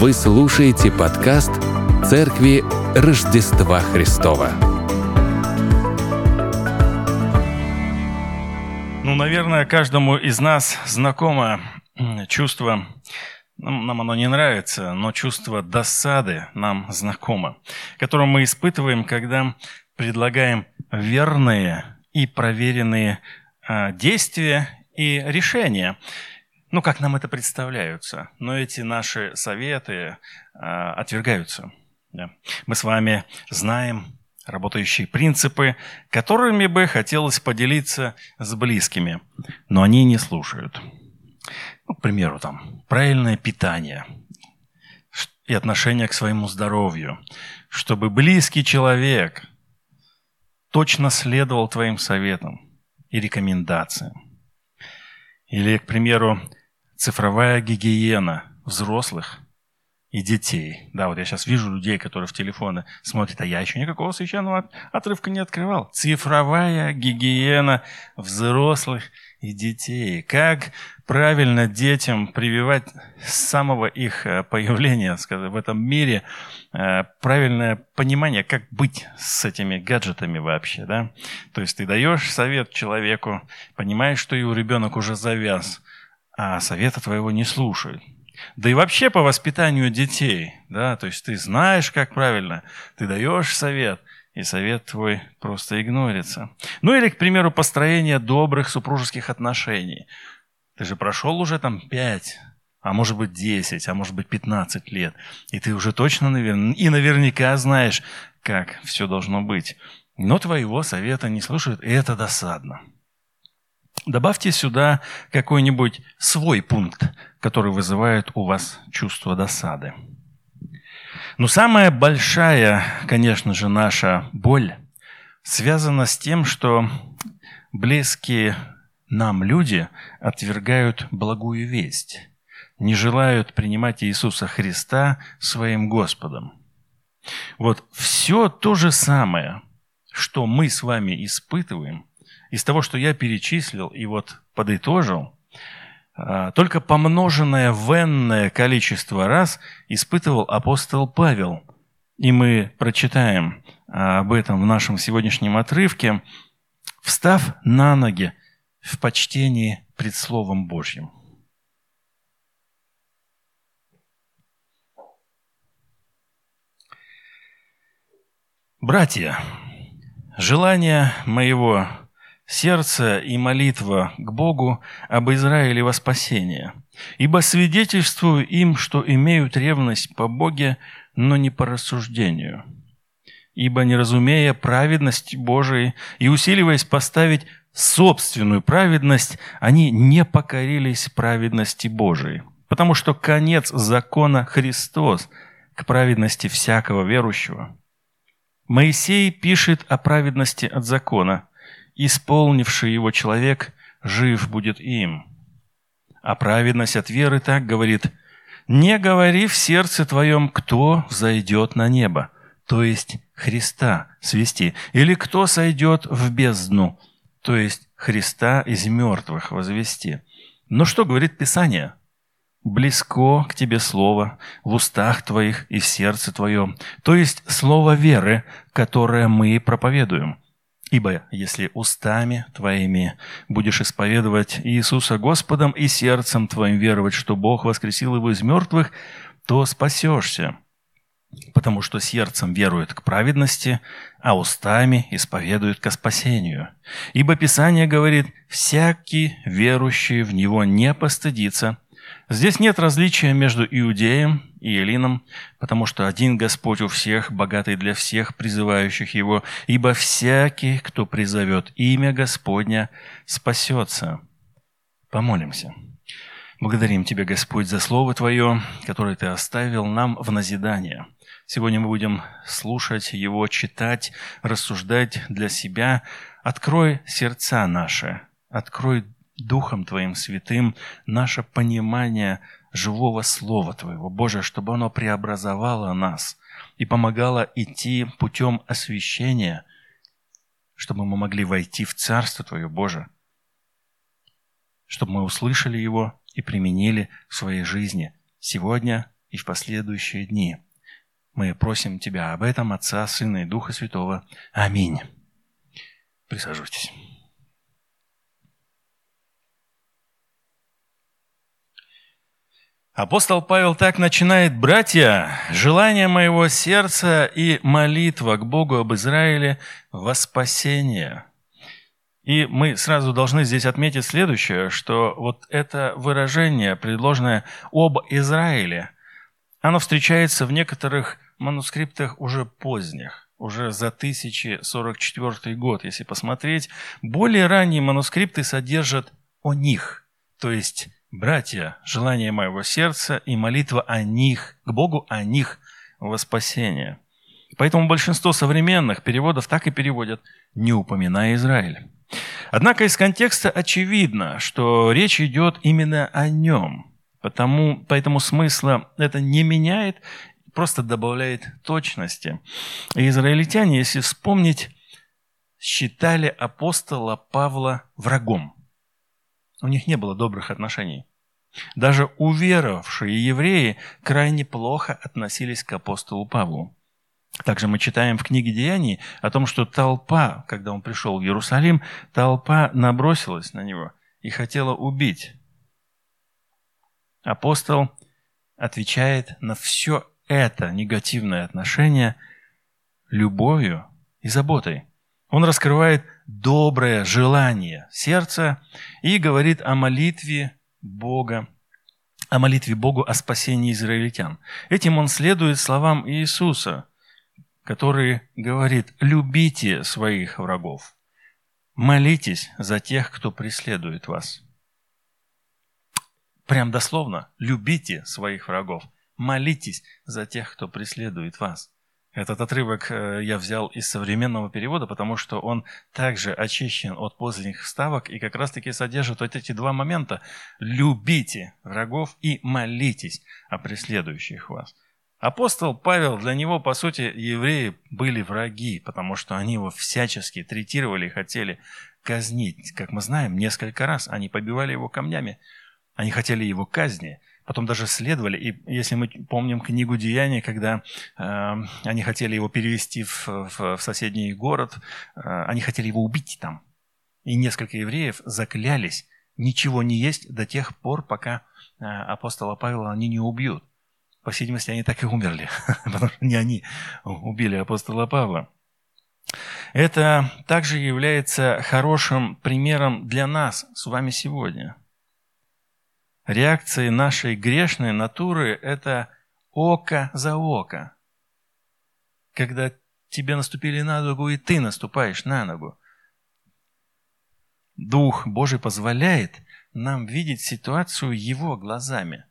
Вы слушаете подкаст Церкви Рождества Христова. Ну, наверное, каждому из нас знакомо чувство, ну, нам оно не нравится, но чувство досады нам знакомо, которое мы испытываем, когда предлагаем верные и проверенные а, действия и решения ну, как нам это представляются. Но эти наши советы э, отвергаются. Да. Мы с вами знаем работающие принципы, которыми бы хотелось поделиться с близкими, но они не слушают. Ну, к примеру, там, правильное питание и отношение к своему здоровью, чтобы близкий человек точно следовал твоим советам и рекомендациям. Или, к примеру, цифровая гигиена взрослых и детей. Да, вот я сейчас вижу людей, которые в телефоны смотрят, а я еще никакого священного отрывка не открывал. Цифровая гигиена взрослых и детей. Как правильно детям прививать с самого их э, появления скажем, в этом мире э, правильное понимание, как быть с этими гаджетами вообще. Да? То есть ты даешь совет человеку, понимаешь, что его ребенок уже завяз – а совета твоего не слушают. Да и вообще по воспитанию детей, да, то есть ты знаешь, как правильно, ты даешь совет, и совет твой просто игнорится. Ну или, к примеру, построение добрых супружеских отношений. Ты же прошел уже там пять, а может быть десять, а может быть пятнадцать лет, и ты уже точно наверное, и наверняка знаешь, как все должно быть. Но твоего совета не слушают, и это досадно. Добавьте сюда какой-нибудь свой пункт, который вызывает у вас чувство досады. Но самая большая, конечно же, наша боль связана с тем, что близкие нам люди отвергают благую весть, не желают принимать Иисуса Христа своим Господом. Вот все то же самое, что мы с вами испытываем – из того, что я перечислил и вот подытожил, а, только помноженное в энное количество раз испытывал апостол Павел. И мы прочитаем а, об этом в нашем сегодняшнем отрывке, встав на ноги в почтении пред Словом Божьим. Братья, желание моего сердце и молитва к Богу об Израиле во спасение. Ибо свидетельствую им, что имеют ревность по Боге, но не по рассуждению. Ибо, не разумея праведности Божией и усиливаясь поставить собственную праведность, они не покорились праведности Божией. Потому что конец закона Христос к праведности всякого верующего. Моисей пишет о праведности от закона – исполнивший его человек жив будет им. А праведность от веры так говорит, «Не говори в сердце твоем, кто зайдет на небо, то есть Христа свести, или кто сойдет в бездну, то есть Христа из мертвых возвести». Но что говорит Писание? «Близко к тебе слово в устах твоих и в сердце твоем», то есть слово веры, которое мы проповедуем – Ибо если устами твоими будешь исповедовать Иисуса Господом и сердцем твоим веровать, что Бог воскресил его из мертвых, то спасешься. Потому что сердцем верует к праведности, а устами исповедует ко спасению. Ибо Писание говорит, «Всякий верующий в Него не постыдится». Здесь нет различия между иудеем и Элином, потому что один Господь у всех, богатый для всех призывающих Его, ибо всякий, кто призовет имя Господня, спасется. Помолимся. Благодарим Тебя, Господь, за Слово Твое, которое Ты оставил нам в назидание. Сегодня мы будем слушать его, читать, рассуждать для себя. Открой сердца наши, открой Духом Твоим Святым наше понимание живого Слова Твоего, Боже, чтобы оно преобразовало нас и помогало идти путем освящения, чтобы мы могли войти в Царство Твое, Боже, чтобы мы услышали его и применили в своей жизни сегодня и в последующие дни. Мы просим Тебя об этом, Отца, Сына и Духа Святого. Аминь. Присаживайтесь. Апостол Павел так начинает, «Братья, желание моего сердца и молитва к Богу об Израиле во спасение». И мы сразу должны здесь отметить следующее, что вот это выражение, предложенное об Израиле, оно встречается в некоторых манускриптах уже поздних, уже за 1044 год, если посмотреть. Более ранние манускрипты содержат о них, то есть братья, желание моего сердца и молитва о них, к Богу о них во спасение. Поэтому большинство современных переводов так и переводят, не упоминая Израиль. Однако из контекста очевидно, что речь идет именно о нем. Потому, поэтому смысла это не меняет, просто добавляет точности. И израильтяне, если вспомнить, считали апостола Павла врагом. У них не было добрых отношений. Даже уверовавшие евреи крайне плохо относились к апостолу Павлу. Также мы читаем в книге Деяний о том, что толпа, когда он пришел в Иерусалим, толпа набросилась на него и хотела убить. Апостол отвечает на все это негативное отношение любовью и заботой. Он раскрывает доброе желание сердца и говорит о молитве Бога, о молитве Богу о спасении израильтян. Этим он следует словам Иисуса, который говорит, любите своих врагов, молитесь за тех, кто преследует вас. Прям дословно, любите своих врагов, молитесь за тех, кто преследует вас. Этот отрывок э, я взял из современного перевода, потому что он также очищен от поздних вставок и как раз-таки содержит вот эти два момента. Любите врагов и молитесь о преследующих вас. Апостол Павел, для него, по сути, евреи были враги, потому что они его всячески третировали и хотели казнить. Как мы знаем, несколько раз они побивали его камнями. Они хотели его казни потом даже следовали. И если мы помним книгу Деяний, когда э, они хотели его перевести в, в, в соседний город, э, они хотели его убить там. И несколько евреев заклялись ничего не есть до тех пор, пока э, апостола Павла они не убьют. По всей видимости, они так и умерли, потому что не они убили апостола Павла. Это также является хорошим примером для нас с вами сегодня – реакции нашей грешной натуры – это око за око. Когда тебе наступили на ногу, и ты наступаешь на ногу. Дух Божий позволяет нам видеть ситуацию Его глазами.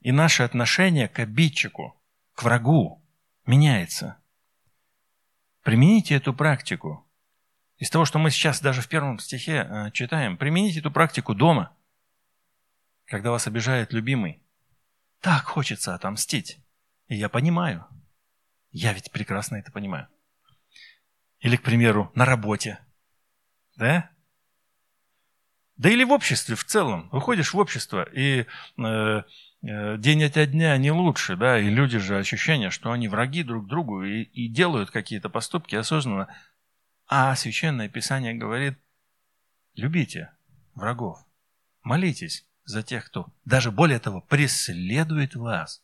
И наше отношение к обидчику, к врагу меняется. Примените эту практику. Из того, что мы сейчас даже в первом стихе э, читаем, примените эту практику дома – когда вас обижает любимый, так хочется отомстить. И я понимаю. Я ведь прекрасно это понимаю. Или, к примеру, на работе. Да? Да или в обществе в целом. Выходишь в общество, и э, э, день ото дня не лучше, да, и люди же ощущение, что они враги друг другу и, и делают какие-то поступки осознанно. А Священное Писание говорит, любите врагов, молитесь за тех, кто, даже более того, преследует вас.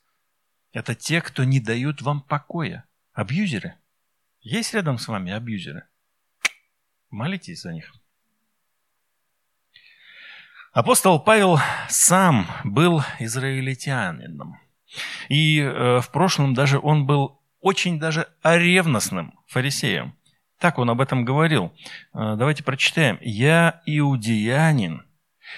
Это те, кто не дают вам покоя. Абьюзеры. Есть рядом с вами абьюзеры? Молитесь за них. Апостол Павел сам был израильтянином. И э, в прошлом даже он был очень даже ревностным фарисеем. Так он об этом говорил. Э, давайте прочитаем. «Я иудеянин,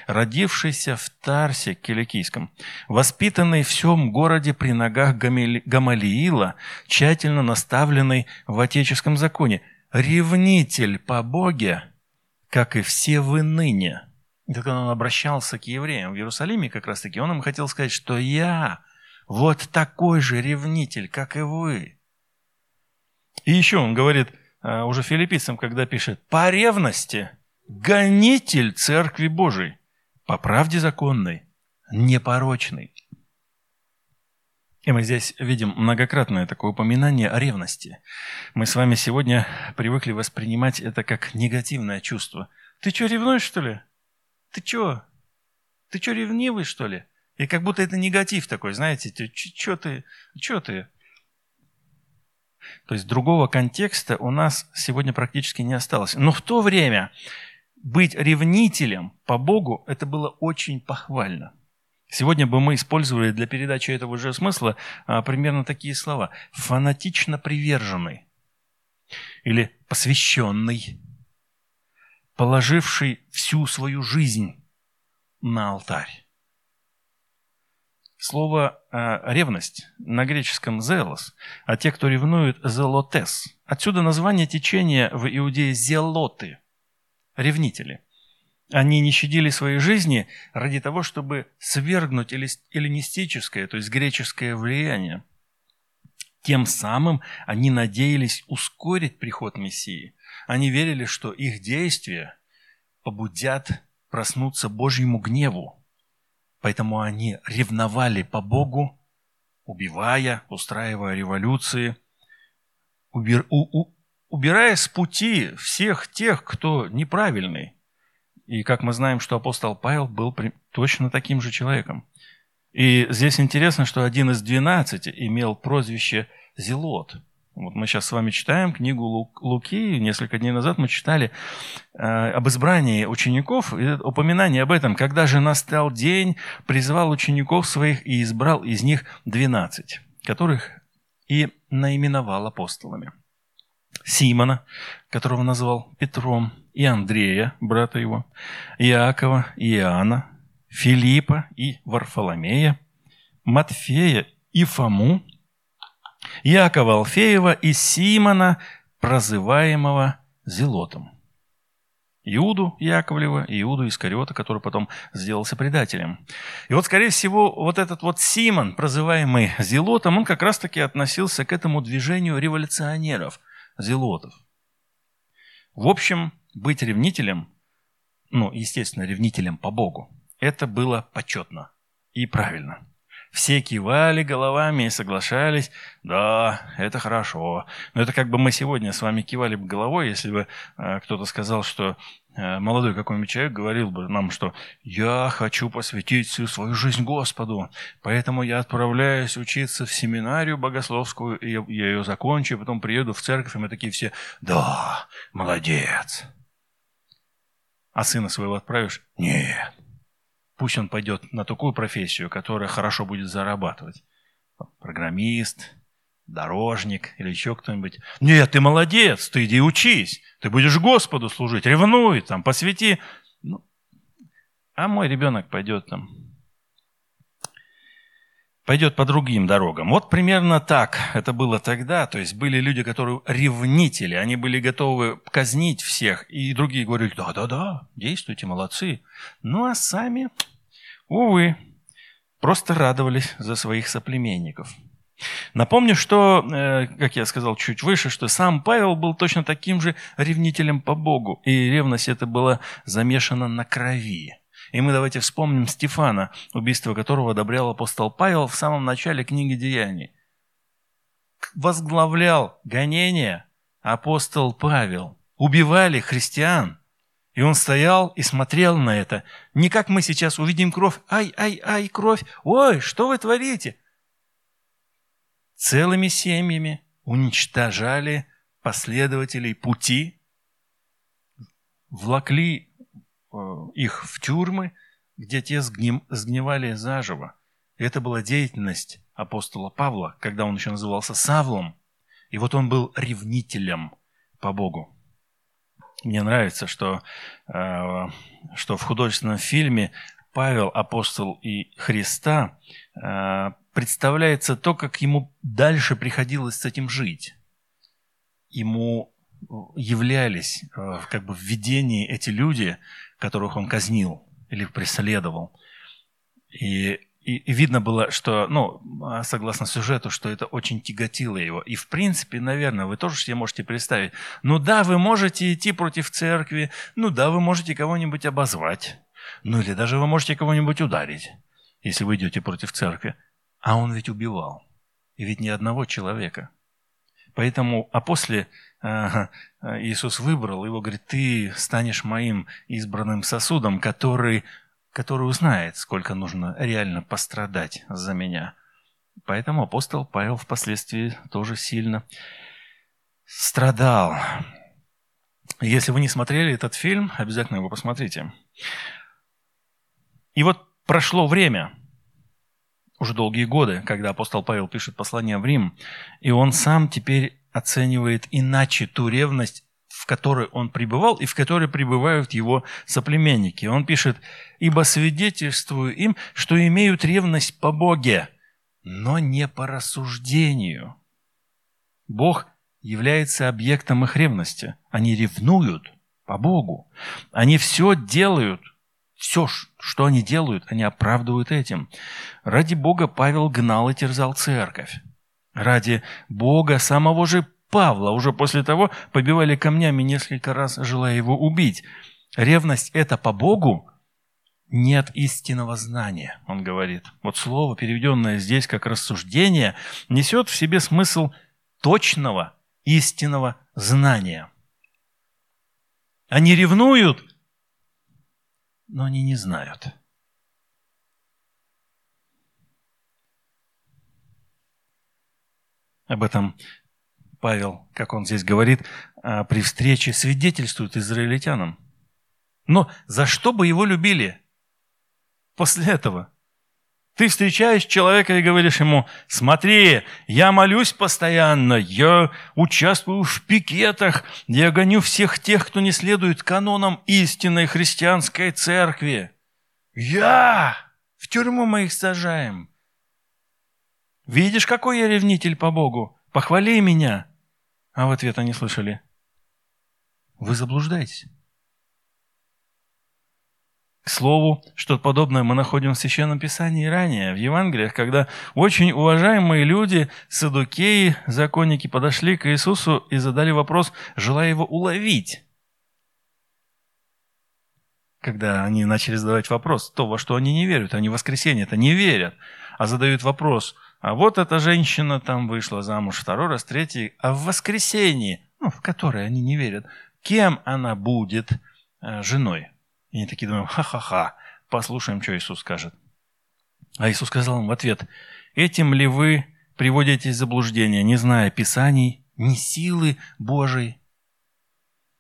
родившийся в Тарсе Киликийском, воспитанный в всем городе при ногах Гамалиила, тщательно наставленный в отеческом законе, ревнитель по Боге, как и все вы ныне. И когда он обращался к евреям в Иерусалиме, как раз таки, он им хотел сказать, что я вот такой же ревнитель, как и вы. И еще он говорит а, уже филиппийцам, когда пишет, по ревности гонитель Церкви Божией по правде законной, непорочной. И мы здесь видим многократное такое упоминание о ревности. Мы с вами сегодня привыкли воспринимать это как негативное чувство. Ты что, ревнуешь, что ли? Ты что? Ты что, ревнивый, что ли? И как будто это негатив такой, знаете, что ты, что ты? То есть другого контекста у нас сегодня практически не осталось. Но в то время быть ревнителем по Богу, это было очень похвально. Сегодня бы мы использовали для передачи этого же смысла а, примерно такие слова. Фанатично приверженный или посвященный, положивший всю свою жизнь на алтарь. Слово э, ревность на греческом «зелос», а те, кто ревнует «зелотес». Отсюда название течения в Иудее «зелоты» – ревнители – они не щадили своей жизни ради того, чтобы свергнуть эллинистическое, то есть греческое влияние. Тем самым они надеялись ускорить приход Мессии. Они верили, что их действия побудят проснуться Божьему гневу. Поэтому они ревновали по Богу, убивая, устраивая революции, убир, у, у, убирая с пути всех тех, кто неправильный. И как мы знаем, что апостол Павел был точно таким же человеком. И здесь интересно, что один из двенадцати имел прозвище Зелот. Вот мы сейчас с вами читаем книгу Луки. Несколько дней назад мы читали э, об избрании учеников. И упоминание об этом. Когда же настал день, призвал учеников своих и избрал из них двенадцать, которых и наименовал апостолами. Симона, которого назвал Петром, и Андрея, брата его, Иакова и Иоанна, Филиппа и Варфоломея, Матфея и Фому, Якова Алфеева и Симона, прозываемого Зелотом. Иуду Яковлева Иуду Искариота, который потом сделался предателем. И вот, скорее всего, вот этот вот Симон, прозываемый Зелотом, он как раз-таки относился к этому движению революционеров, Зелотов. В общем, быть ревнителем, ну, естественно, ревнителем по Богу, это было почетно и правильно. Все кивали головами и соглашались, да, это хорошо. Но это как бы мы сегодня с вами кивали бы головой, если бы э, кто-то сказал, что э, молодой какой-нибудь человек говорил бы нам, что я хочу посвятить всю свою жизнь Господу, поэтому я отправляюсь учиться в семинарию богословскую, и я, ее закончу, и потом приеду в церковь, и мы такие все, да, молодец. А сына своего отправишь? Нет. Пусть он пойдет на такую профессию, которая хорошо будет зарабатывать. Программист, дорожник или еще кто-нибудь. Нет, ты молодец, ты иди учись, ты будешь Господу служить, ревнуй, там, посвяти. Ну, а мой ребенок пойдет там пойдет по другим дорогам. Вот примерно так это было тогда. То есть были люди, которые ревнители, они были готовы казнить всех, и другие говорили, да-да-да, действуйте, молодцы. Ну а сами, увы, просто радовались за своих соплеменников. Напомню, что, э, как я сказал чуть выше, что сам Павел был точно таким же ревнителем по Богу, и ревность это была замешана на крови. И мы давайте вспомним Стефана, убийство которого одобрял апостол Павел в самом начале книги Деяний. Возглавлял гонение апостол Павел. Убивали христиан. И он стоял и смотрел на это. Не как мы сейчас увидим кровь. Ай, ай, ай, кровь. Ой, что вы творите? Целыми семьями уничтожали последователей пути, влакли Э, их в тюрьмы, где те сгним, сгнивали заживо. Это была деятельность апостола Павла, когда он еще назывался Савлом. И вот он был ревнителем по Богу. Мне нравится, что, э, что в художественном фильме Павел, апостол и Христа, э, представляется то, как ему дальше приходилось с этим жить. Ему являлись как бы в видении эти люди, которых он казнил или преследовал. И, и, видно было, что, ну, согласно сюжету, что это очень тяготило его. И, в принципе, наверное, вы тоже себе можете представить, ну да, вы можете идти против церкви, ну да, вы можете кого-нибудь обозвать, ну или даже вы можете кого-нибудь ударить, если вы идете против церкви. А он ведь убивал. и ведь ни одного человека. Поэтому, а после э, Иисус выбрал его, говорит, ты станешь моим избранным сосудом, который, который узнает, сколько нужно реально пострадать за меня. Поэтому апостол Павел впоследствии тоже сильно страдал. Если вы не смотрели этот фильм, обязательно его посмотрите. И вот прошло время, уже долгие годы, когда апостол Павел пишет послание в Рим, и он сам теперь оценивает иначе ту ревность, в которой он пребывал и в которой пребывают его соплеменники. Он пишет, «Ибо свидетельствую им, что имеют ревность по Боге, но не по рассуждению». Бог является объектом их ревности. Они ревнуют по Богу. Они все делают, все, что они делают, они оправдывают этим. Ради Бога Павел гнал и терзал церковь. Ради Бога самого же Павла уже после того побивали камнями несколько раз, желая его убить. Ревность – это по Богу? Нет истинного знания, он говорит. Вот слово, переведенное здесь как рассуждение, несет в себе смысл точного, истинного знания. Они ревнуют, но они не знают. Об этом Павел, как он здесь говорит, а, при встрече свидетельствует израильтянам. Но за что бы его любили после этого? Ты встречаешь человека и говоришь ему, смотри, я молюсь постоянно, я участвую в пикетах, я гоню всех тех, кто не следует канонам истинной христианской церкви. Я! В тюрьму мы их сажаем. Видишь, какой я ревнитель по Богу? Похвали меня. А в ответ они слышали, вы заблуждаетесь. К слову, что подобное мы находим в Священном Писании ранее, в Евангелиях, когда очень уважаемые люди, садукеи, законники, подошли к Иисусу и задали вопрос, желая его уловить. Когда они начали задавать вопрос, то, во что они не верят, они в воскресенье это не верят, а задают вопрос, а вот эта женщина там вышла замуж второй раз, третий, а в воскресенье, ну, в которое они не верят, кем она будет э, женой? И они такие думают, ха-ха-ха, послушаем, что Иисус скажет. А Иисус сказал им в ответ, этим ли вы приводите в заблуждение, не зная Писаний, ни силы Божией?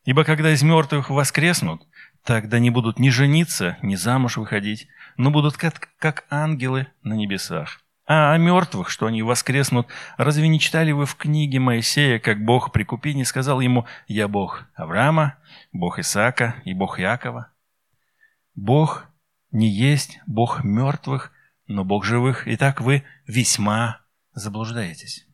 Ибо когда из мертвых воскреснут, тогда не будут ни жениться, ни замуж выходить, но будут как, как ангелы на небесах. А о мертвых, что они воскреснут, разве не читали вы в книге Моисея, как Бог при купине сказал ему «Я Бог Авраама, Бог Исаака и Бог Якова»? Бог не есть Бог мертвых, но Бог живых. Итак, вы весьма заблуждаетесь.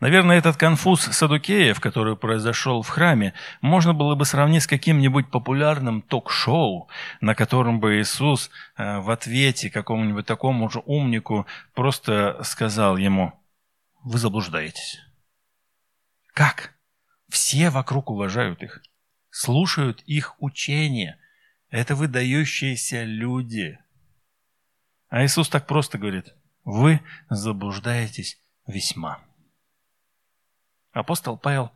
Наверное, этот конфуз Садукеев, который произошел в храме, можно было бы сравнить с каким-нибудь популярным ток-шоу, на котором бы Иисус э, в ответе какому-нибудь такому же умнику просто сказал ему, вы заблуждаетесь. Как? Все вокруг уважают их, слушают их учения, это выдающиеся люди. А Иисус так просто говорит, вы заблуждаетесь весьма. Апостол Павел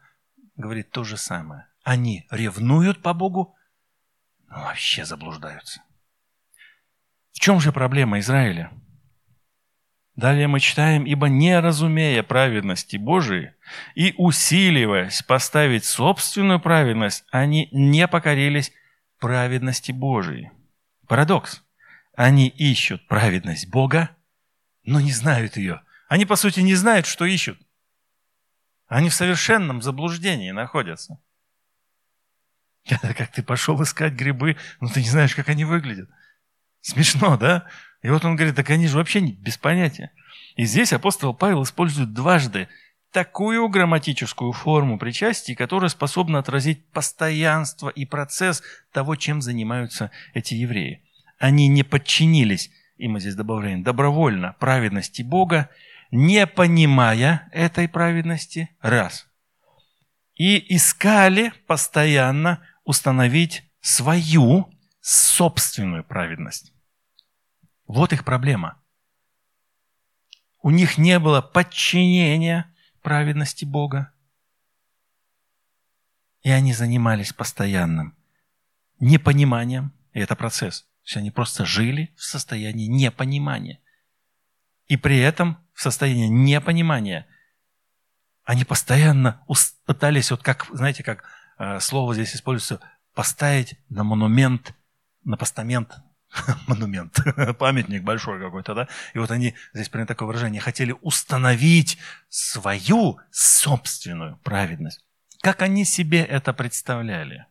говорит то же самое. Они ревнуют по Богу, но вообще заблуждаются. В чем же проблема Израиля? Далее мы читаем, «Ибо не разумея праведности Божией и усиливаясь поставить собственную праведность, они не покорились праведности Божией. Парадокс. Они ищут праведность Бога, но не знают ее. Они, по сути, не знают, что ищут. Они в совершенном заблуждении находятся. как ты пошел искать грибы, но ты не знаешь, как они выглядят. Смешно, да? И вот он говорит, так они же вообще без понятия. И здесь апостол Павел использует дважды такую грамматическую форму причастия, которая способна отразить постоянство и процесс того, чем занимаются эти евреи. Они не подчинились, и мы здесь добавляем, добровольно праведности Бога, не понимая этой праведности, раз. И искали постоянно установить свою собственную праведность. Вот их проблема – У них не было подчинения праведности Бога. И они занимались постоянным непониманием, и это процесс. То есть они просто жили в состоянии непонимания. И при этом в состоянии непонимания они постоянно пытались, вот как, знаете, как э, слово здесь используется, поставить на монумент, на постамент, монумент, памятник большой какой-то, да? И вот они, здесь принято такое выражение, хотели установить свою собственную праведность. Как они себе это представляли?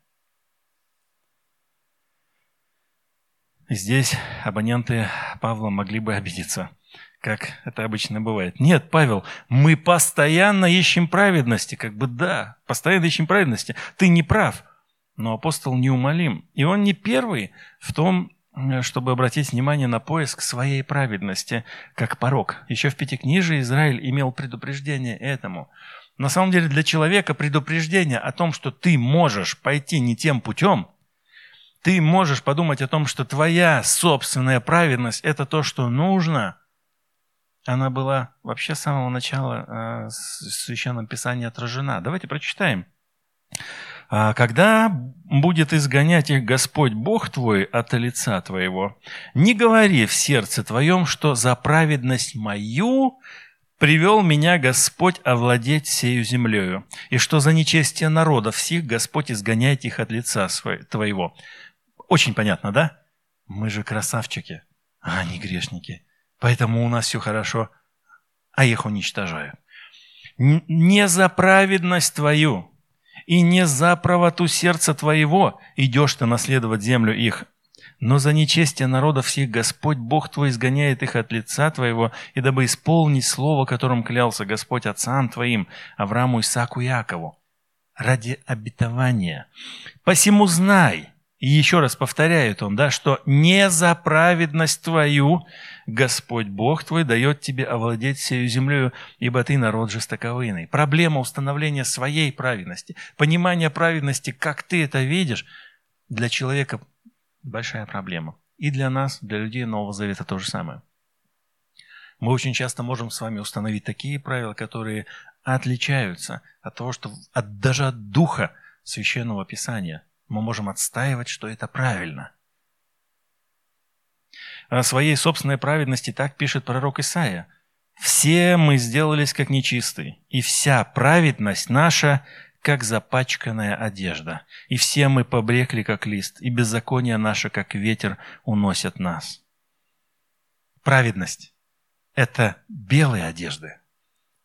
Здесь абоненты Павла могли бы обидеться, как это обычно бывает. Нет, Павел, мы постоянно ищем праведности. Как бы да, постоянно ищем праведности. Ты не прав. Но апостол неумолим. И он не первый в том, чтобы обратить внимание на поиск своей праведности, как порог. Еще в Пятикнижии Израиль имел предупреждение этому. На самом деле для человека предупреждение о том, что ты можешь пойти не тем путем, ты можешь подумать о том, что твоя собственная праведность – это то, что нужно. Она была вообще с самого начала э, в Священном Писании отражена. Давайте прочитаем. «А «Когда будет изгонять их Господь Бог твой от лица твоего, не говори в сердце твоем, что за праведность мою привел меня Господь овладеть сею землею, и что за нечестие народов всех Господь изгоняет их от лица твоего. Очень понятно, да? Мы же красавчики, а они грешники. Поэтому у нас все хорошо, а их уничтожают. Не за праведность твою и не за правоту сердца твоего идешь ты наследовать землю их, но за нечестие народа всех Господь Бог твой изгоняет их от лица твоего, и дабы исполнить слово, которым клялся Господь отцам твоим, Аврааму, Исааку, Якову, ради обетования. Посему знай, и еще раз повторяет он, да, что не за праведность твою Господь Бог твой дает тебе овладеть всею землею, ибо ты народ жестоковыйный. Проблема установления своей праведности, понимание праведности, как ты это видишь, для человека большая проблема. И для нас, для людей Нового Завета то же самое. Мы очень часто можем с вами установить такие правила, которые отличаются от того, что от, даже от духа Священного Писания – мы можем отстаивать, что это правильно. О своей собственной праведности так пишет пророк Исаия. «Все мы сделались как нечистые, и вся праведность наша, как запачканная одежда, и все мы поблекли, как лист, и беззаконие наше, как ветер, уносят нас». Праведность – это белые одежды,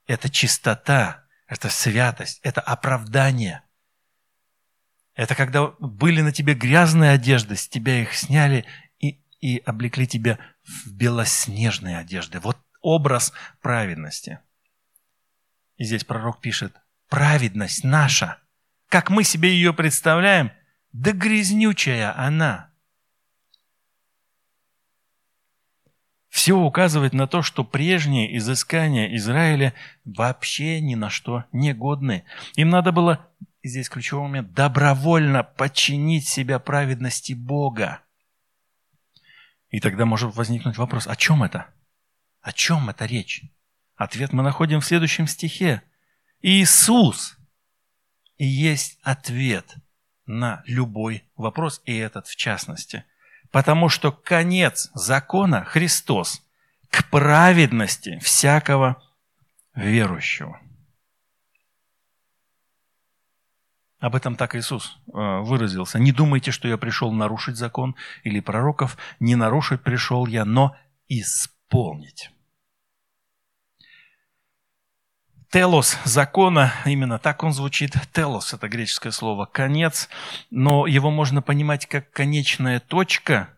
это чистота, это святость, это оправдание – это когда были на тебе грязные одежды, с тебя их сняли и, облекли тебя в белоснежные одежды. Вот образ праведности. И здесь пророк пишет, праведность наша, как мы себе ее представляем, да грязнючая она. Все указывает на то, что прежние изыскания Израиля вообще ни на что не годны. Им надо было здесь ключевой момент, добровольно подчинить себя праведности Бога. И тогда может возникнуть вопрос, о чем это? О чем это речь? Ответ мы находим в следующем стихе. Иисус и есть ответ на любой вопрос, и этот в частности. Потому что конец закона Христос к праведности всякого верующего. Об этом так Иисус э, выразился. «Не думайте, что я пришел нарушить закон или пророков. Не нарушить пришел я, но исполнить». Телос закона, именно так он звучит. Телос – это греческое слово «конец», но его можно понимать как конечная точка,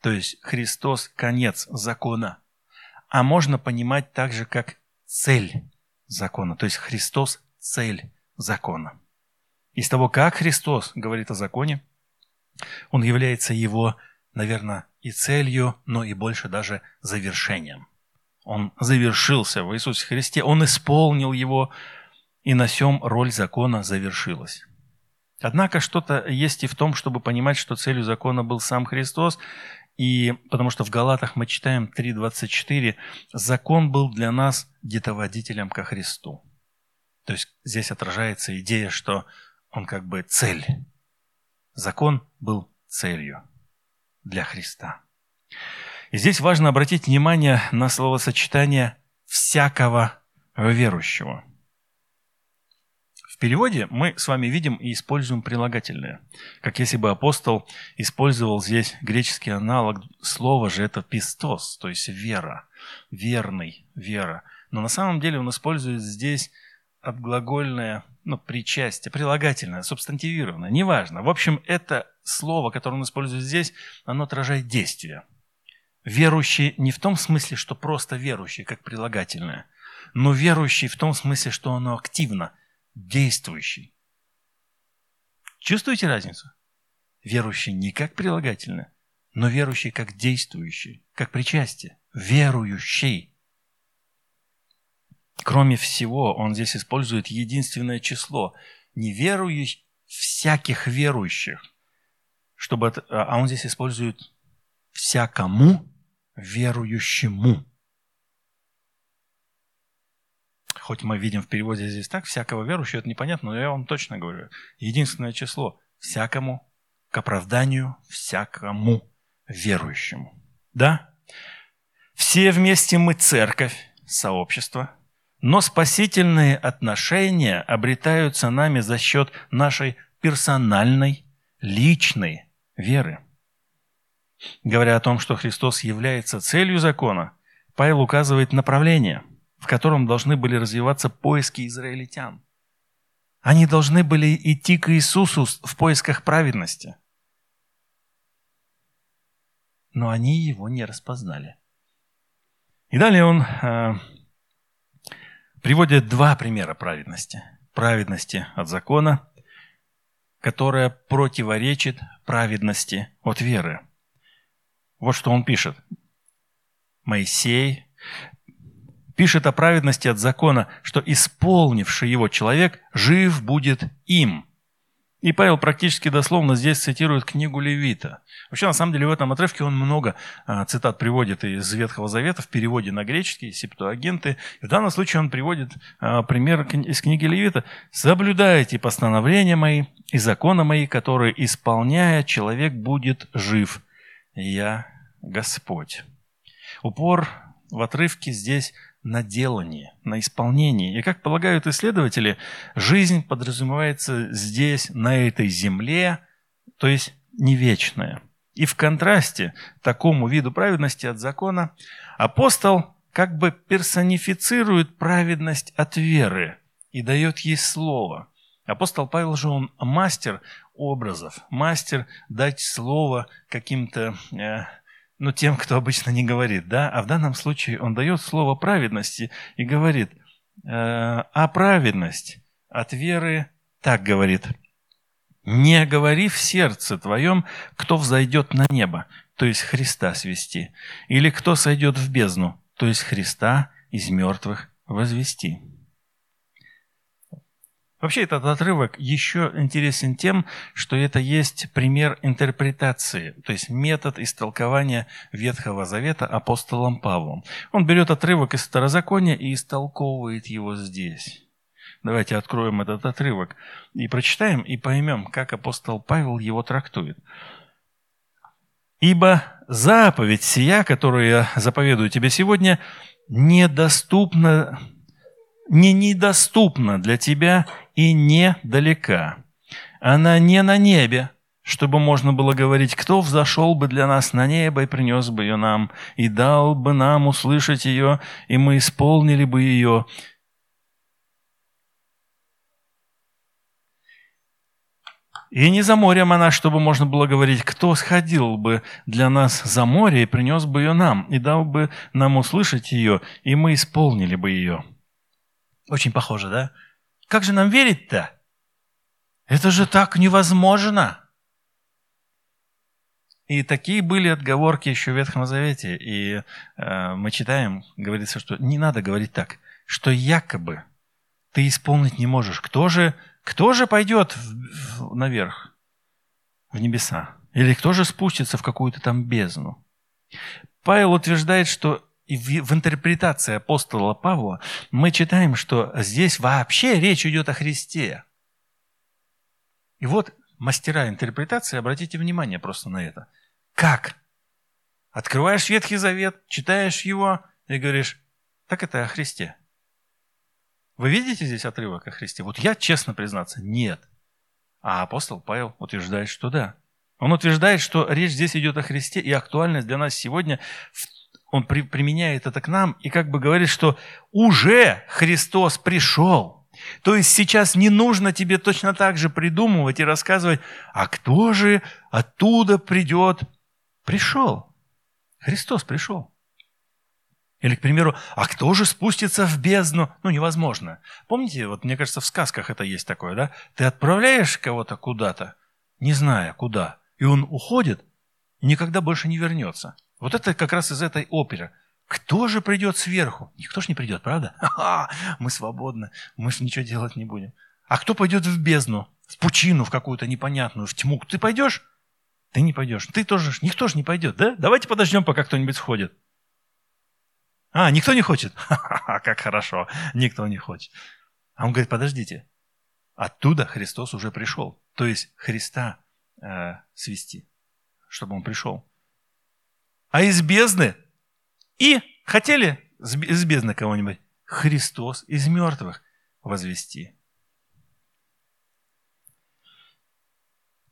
то есть Христос – конец закона. А можно понимать также как цель закона, то есть Христос – цель закона из того, как Христос говорит о законе, он является его, наверное, и целью, но и больше даже завершением. Он завершился в Иисусе Христе, он исполнил его, и на сем роль закона завершилась. Однако что-то есть и в том, чтобы понимать, что целью закона был сам Христос, И потому что в Галатах мы читаем 3.24, закон был для нас детоводителем ко Христу. То есть здесь отражается идея, что он как бы цель. Закон был целью для Христа. И здесь важно обратить внимание на словосочетание «всякого верующего». В переводе мы с вами видим и используем прилагательное. Как если бы апостол использовал здесь греческий аналог слова же это «пистос», то есть «вера», «верный», «вера». Но на самом деле он использует здесь отглагольное ну, причастие, прилагательное, субстантивированное, неважно. В общем, это слово, которое он использует здесь, оно отражает действие. Верующий не в том смысле, что просто верующий, как прилагательное, но верующий в том смысле, что оно активно, действующий. Чувствуете разницу? Верующий не как прилагательное, но верующий как действующий, как причастие. Верующий. Кроме всего, он здесь использует единственное число. Не верующих, всяких верующих. Чтобы это, а он здесь использует всякому верующему. Хоть мы видим в переводе здесь так, всякого верующего, это непонятно, но я вам точно говорю. Единственное число – всякому, к оправданию всякому верующему. Да? Все вместе мы церковь, сообщество – но спасительные отношения обретаются нами за счет нашей персональной, личной веры. Говоря о том, что Христос является целью закона, Павел указывает направление, в котором должны были развиваться поиски израильтян. Они должны были идти к Иисусу в поисках праведности. Но они его не распознали. И далее он э, приводит два примера праведности. Праведности от закона, которая противоречит праведности от веры. Вот что он пишет. Моисей пишет о праведности от закона, что исполнивший его человек жив будет им – и Павел практически дословно здесь цитирует книгу Левита. Вообще, на самом деле, в этом отрывке он много а, цитат приводит из Ветхого Завета в переводе на греческий, септуагенты. И в данном случае он приводит а, пример из книги Левита. «Соблюдайте постановления мои и законы мои, которые, исполняя, человек будет жив. Я Господь». Упор в отрывке здесь на делании, на исполнении. И как полагают исследователи, жизнь подразумевается здесь, на этой земле, то есть не вечная. И в контрасте такому виду праведности от закона апостол как бы персонифицирует праведность от веры и дает ей слово. Апостол Павел же он мастер образов, мастер дать слово каким-то э, ну, тем, кто обычно не говорит, да, а в данном случае он дает слово праведности и говорит, э, а праведность от веры так говорит, не говори в сердце твоем, кто взойдет на небо, то есть Христа свести, или кто сойдет в бездну, то есть Христа из мертвых возвести. Вообще этот отрывок еще интересен тем, что это есть пример интерпретации, то есть метод истолкования Ветхого Завета апостолом Павлом. Он берет отрывок из Старозакония и истолковывает его здесь. Давайте откроем этот отрывок и прочитаем, и поймем, как апостол Павел его трактует. «Ибо заповедь сия, которую я заповедую тебе сегодня, недоступна не недоступна для тебя и недалека. Она не на небе, чтобы можно было говорить, кто взошел бы для нас на небо и принес бы ее нам, и дал бы нам услышать ее, и мы исполнили бы ее. И не за морем она, чтобы можно было говорить, кто сходил бы для нас за море и принес бы ее нам, и дал бы нам услышать ее, и мы исполнили бы ее. Очень похоже, да? Как же нам верить-то? Это же так невозможно. И такие были отговорки еще в Ветхом Завете. И э, мы читаем, говорится, что не надо говорить так, что якобы ты исполнить не можешь. Кто же, кто же пойдет в, в, наверх, в небеса? Или кто же спустится в какую-то там бездну? Павел утверждает, что в интерпретации апостола Павла мы читаем, что здесь вообще речь идет о Христе. И вот мастера интерпретации, обратите внимание просто на это. Как? Открываешь Ветхий Завет, читаешь его и говоришь, так это о Христе. Вы видите здесь отрывок о Христе? Вот я, честно признаться, нет. А апостол Павел утверждает, что да. Он утверждает, что речь здесь идет о Христе, и актуальность для нас сегодня, он при, применяет это к нам, и как бы говорит, что уже Христос пришел. То есть сейчас не нужно тебе точно так же придумывать и рассказывать, а кто же оттуда придет? Пришел. Христос пришел. Или, к примеру, а кто же спустится в бездну? Ну, невозможно. Помните, вот мне кажется, в сказках это есть такое, да? Ты отправляешь кого-то куда-то, не зная куда, и он уходит, и никогда больше не вернется. Вот это как раз из этой оперы. Кто же придет сверху? Никто же не придет, правда? Ха-ха, мы свободны, мы же ничего делать не будем. А кто пойдет в бездну, в пучину, в какую-то непонятную, в тьму? Ты пойдешь? Ты не пойдешь. Ты тоже, никто же не пойдет, да? Давайте подождем, пока кто-нибудь сходит. А, никто не хочет? Ха-ха, как хорошо, никто не хочет. А он говорит, подождите, оттуда Христос уже пришел. То есть Христа э, свести, чтобы он пришел. А из бездны? И хотели из бездны кого-нибудь? Христос из мертвых возвести.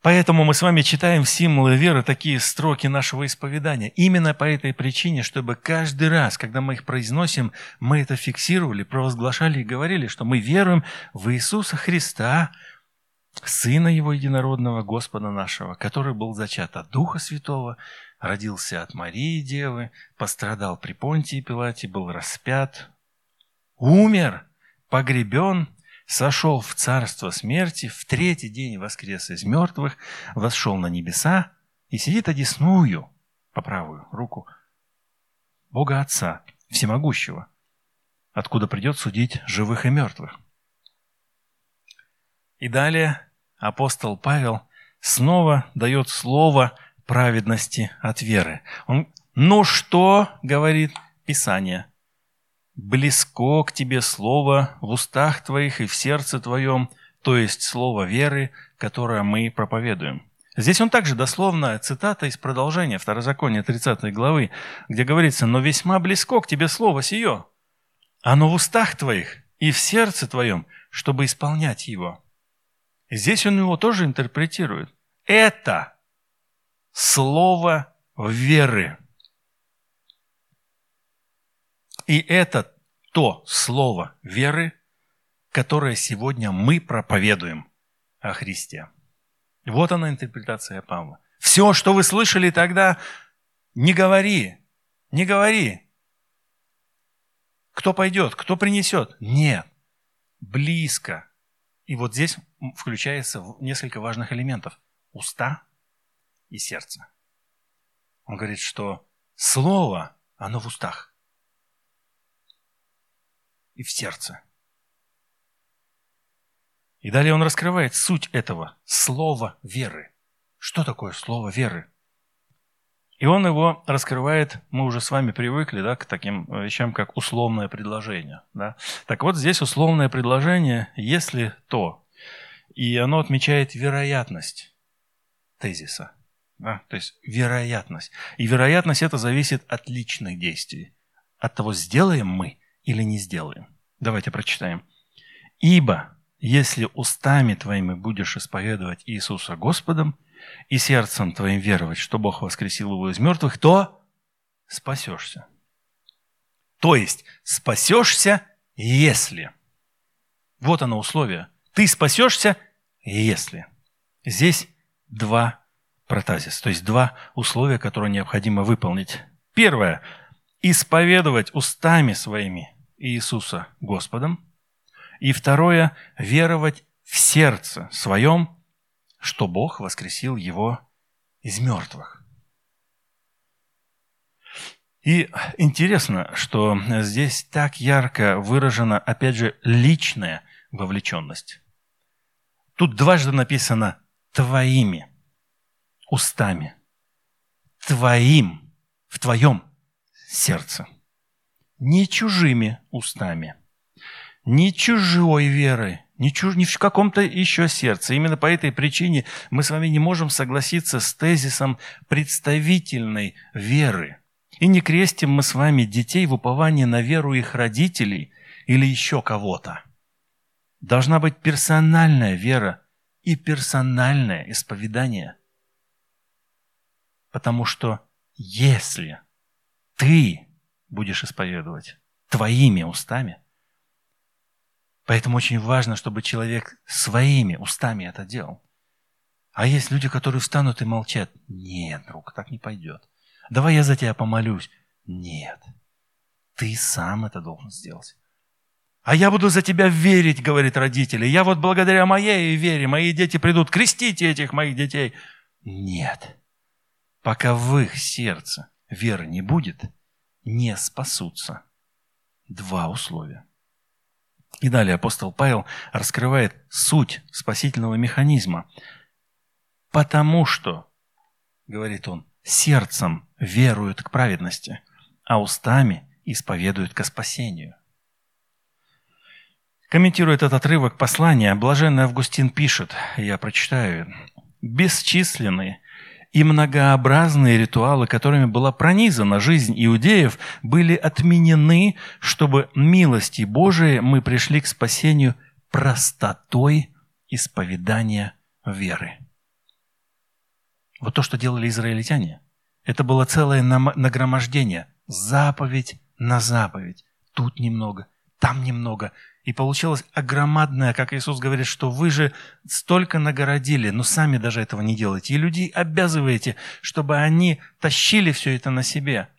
Поэтому мы с вами читаем в символы веры такие строки нашего исповедания. Именно по этой причине, чтобы каждый раз, когда мы их произносим, мы это фиксировали, провозглашали и говорили, что мы веруем в Иисуса Христа, Сына Его Единородного Господа нашего, который был зачат от Духа Святого, родился от Марии Девы, пострадал при Понтии Пилате, был распят, умер, погребен – сошел в царство смерти, в третий день воскрес из мертвых, восшел на небеса и сидит одесную по правую руку Бога Отца, Всемогущего, откуда придет судить живых и мертвых. И далее апостол Павел снова дает слово праведности от веры. Он, ну что, говорит Писание, близко к тебе слово в устах твоих и в сердце твоем, то есть слово веры, которое мы проповедуем. Здесь он также дословно цитата из продолжения Второзакония 30 главы, где говорится, «Но весьма близко к тебе слово сие, оно в устах твоих и в сердце твоем, чтобы исполнять его». Здесь он его тоже интерпретирует. Это слово веры. И это то слово веры, которое сегодня мы проповедуем о Христе. Вот она интерпретация Павла. Все, что вы слышали тогда, не говори, не говори. Кто пойдет, кто принесет? Нет, близко. И вот здесь включается несколько важных элементов. Уста и сердце. Он говорит, что слово, оно в устах и в сердце. И далее он раскрывает суть этого слова веры. Что такое слово веры? И он его раскрывает, мы уже с вами привыкли да, к таким вещам, как условное предложение. Да? Так вот, здесь условное предложение, если то, и оно отмечает вероятность тезиса. Да? То есть вероятность. И вероятность это зависит от личных действий. От того, сделаем мы или не сделаем. Давайте прочитаем. «Ибо, если устами твоими будешь исповедовать Иисуса Господом и сердцем твоим веровать, что Бог воскресил его из мертвых, то спасешься». То есть спасешься, если. Вот оно условие. Ты спасешься, если. Здесь два протазис, то есть два условия, которые необходимо выполнить. Первое – исповедовать устами своими Иисуса Господом. И второе – веровать в сердце своем, что Бог воскресил его из мертвых. И интересно, что здесь так ярко выражена, опять же, личная вовлеченность. Тут дважды написано «твоими устами», «твоим в твоем сердце. Не чужими устами, не чужой верой, не, в каком-то еще сердце. Именно по этой причине мы с вами не можем согласиться с тезисом представительной веры. И не крестим мы с вами детей в уповании на веру их родителей или еще кого-то. Должна быть персональная вера и персональное исповедание. Потому что если ты будешь исповедовать твоими устами, поэтому очень важно, чтобы человек своими устами это делал. А есть люди, которые встанут и молчат. Нет, друг, так не пойдет. Давай я за тебя помолюсь. Нет. Ты сам это должен сделать. А я буду за тебя верить, говорит родители. Я вот благодаря моей вере, мои дети придут, крестите этих моих детей. Нет. Пока в их сердце веры не будет, не спасутся. Два условия. И далее апостол Павел раскрывает суть спасительного механизма. Потому что, говорит он, сердцем веруют к праведности, а устами исповедуют к спасению. Комментируя этот отрывок послания, блаженный Августин пишет, я прочитаю, «Бесчисленные и многообразные ритуалы, которыми была пронизана жизнь иудеев, были отменены, чтобы милости Божией мы пришли к спасению простотой исповедания веры». Вот то, что делали израильтяне, это было целое нагромождение, заповедь на заповедь. Тут немного, там немного – и получилось огромадное, как Иисус говорит, что вы же столько нагородили, но сами даже этого не делаете. И людей обязываете, чтобы они тащили все это на себе.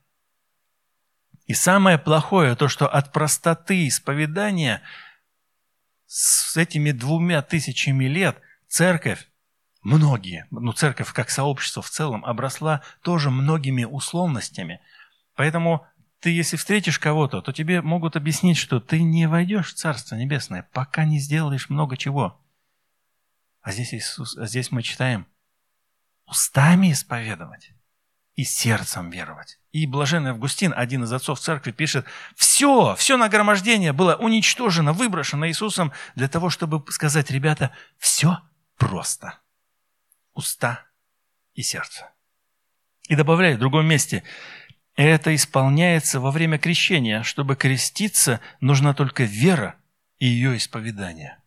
И самое плохое, то, что от простоты исповедания с этими двумя тысячами лет церковь, многие, ну церковь как сообщество в целом, обросла тоже многими условностями. Поэтому ты, если встретишь кого-то, то тебе могут объяснить, что ты не войдешь в Царство Небесное, пока не сделаешь много чего. А здесь, Иисус, а здесь мы читаем устами исповедовать и сердцем веровать. И блаженный Августин, один из отцов церкви, пишет, все, все нагромождение было уничтожено, выброшено Иисусом для того, чтобы сказать, ребята, все просто. Уста и сердце. И добавляет в другом месте, это исполняется во время крещения. Чтобы креститься, нужна только вера и ее исповедание.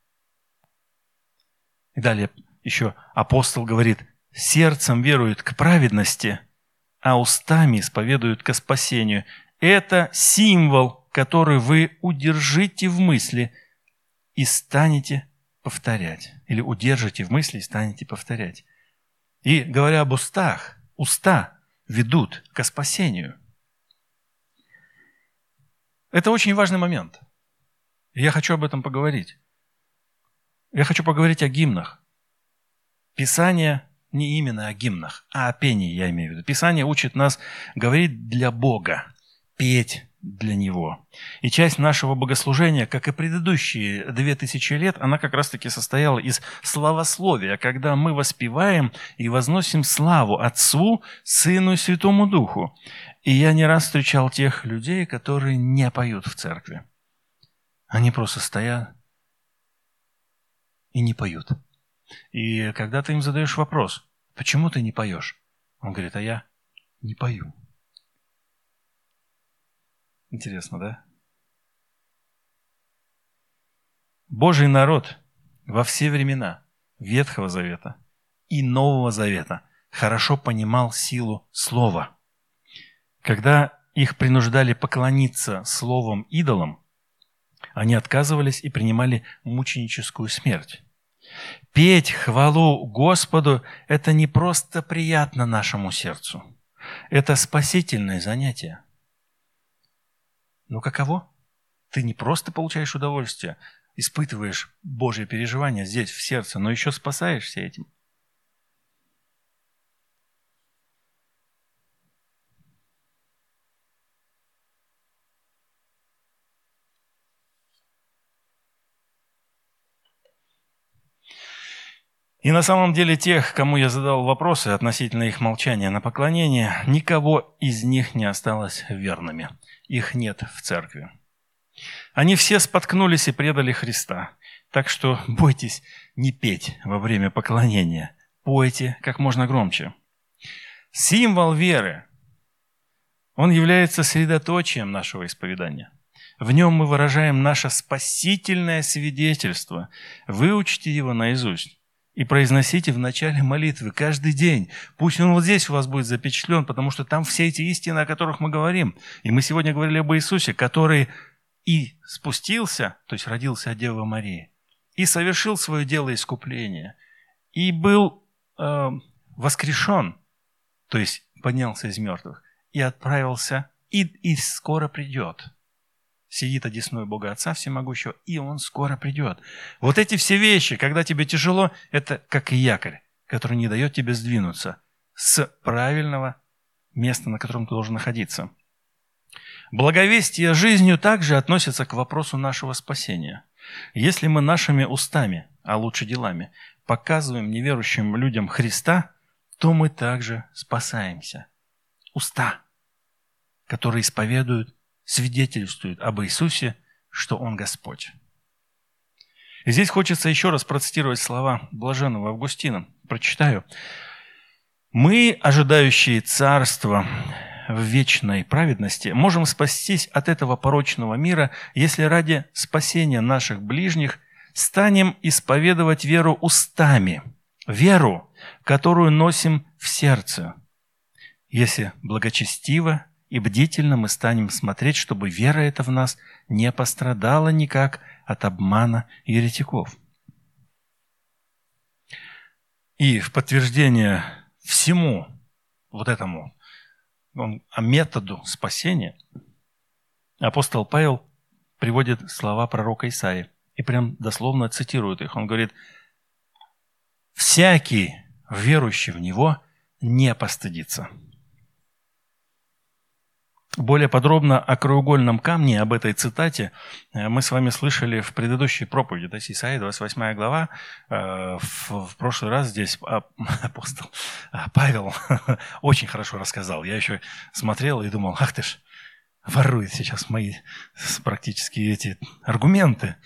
И далее еще апостол говорит, сердцем веруют к праведности, а устами исповедуют к спасению. Это символ, который вы удержите в мысли и станете повторять. Или удержите в мысли и станете повторять. И говоря об устах, уста ведут к спасению. Это очень важный момент. Я хочу об этом поговорить. Я хочу поговорить о гимнах. Писание не именно о гимнах, а о пении, я имею в виду. Писание учит нас говорить для Бога, петь для Него. И часть нашего богослужения, как и предыдущие две тысячи лет, она как раз-таки состояла из славословия, когда мы воспеваем и возносим славу Отцу, Сыну и Святому Духу. И я не раз встречал тех людей, которые не поют в церкви. Они просто стоят и не поют. И когда ты им задаешь вопрос, почему ты не поешь? Он говорит, а я не пою. Интересно, да? Божий народ во все времена Ветхого Завета и Нового Завета хорошо понимал силу слова. Когда их принуждали поклониться словом идолам, они отказывались и принимали мученическую смерть. Петь хвалу Господу – это не просто приятно нашему сердцу. Это спасительное занятие. Но каково? Ты не просто получаешь удовольствие, испытываешь Божье переживание здесь, в сердце, но еще спасаешься этим. И на самом деле тех, кому я задал вопросы относительно их молчания на поклонение, никого из них не осталось верными. Их нет в церкви. Они все споткнулись и предали Христа. Так что бойтесь не петь во время поклонения. Пойте как можно громче. Символ веры. Он является средоточием нашего исповедания. В нем мы выражаем наше спасительное свидетельство. Выучите его наизусть и произносите в начале молитвы каждый день. Пусть он вот здесь у вас будет запечатлен, потому что там все эти истины, о которых мы говорим. И мы сегодня говорили об Иисусе, который и спустился, то есть родился от Девы Марии, и совершил свое дело искупления, и был э, воскрешен, то есть поднялся из мертвых, и отправился, и, и скоро придет. Сидит одесной Бога Отца Всемогущего, и Он скоро придет. Вот эти все вещи, когда тебе тяжело, это как якорь, который не дает тебе сдвинуться с правильного места, на котором ты должен находиться. Благовестие жизнью также относится к вопросу нашего спасения. Если мы нашими устами, а лучше делами, показываем неверующим людям Христа, то мы также спасаемся. Уста, которые исповедуют, свидетельствуют об Иисусе, что Он Господь. И здесь хочется еще раз процитировать слова блаженного Августина. Прочитаю. «Мы, ожидающие царства, в вечной праведности, можем спастись от этого порочного мира, если ради спасения наших ближних станем исповедовать веру устами, веру, которую носим в сердце. Если благочестиво и бдительно мы станем смотреть, чтобы вера эта в нас не пострадала никак от обмана еретиков. И в подтверждение всему вот этому он, методу спасения, апостол Павел приводит слова пророка Исаи и прям дословно цитирует их. Он говорит, «Всякий, верующий в Него, не постыдится». Более подробно о краеугольном камне, об этой цитате э, мы с вами слышали в предыдущей проповеди, есть Исаия, 28 глава. Э, в, прошлый раз здесь апостол э, Павел очень хорошо рассказал. Я еще смотрел и думал, ах ты ж, ворует сейчас мои практически эти аргументы.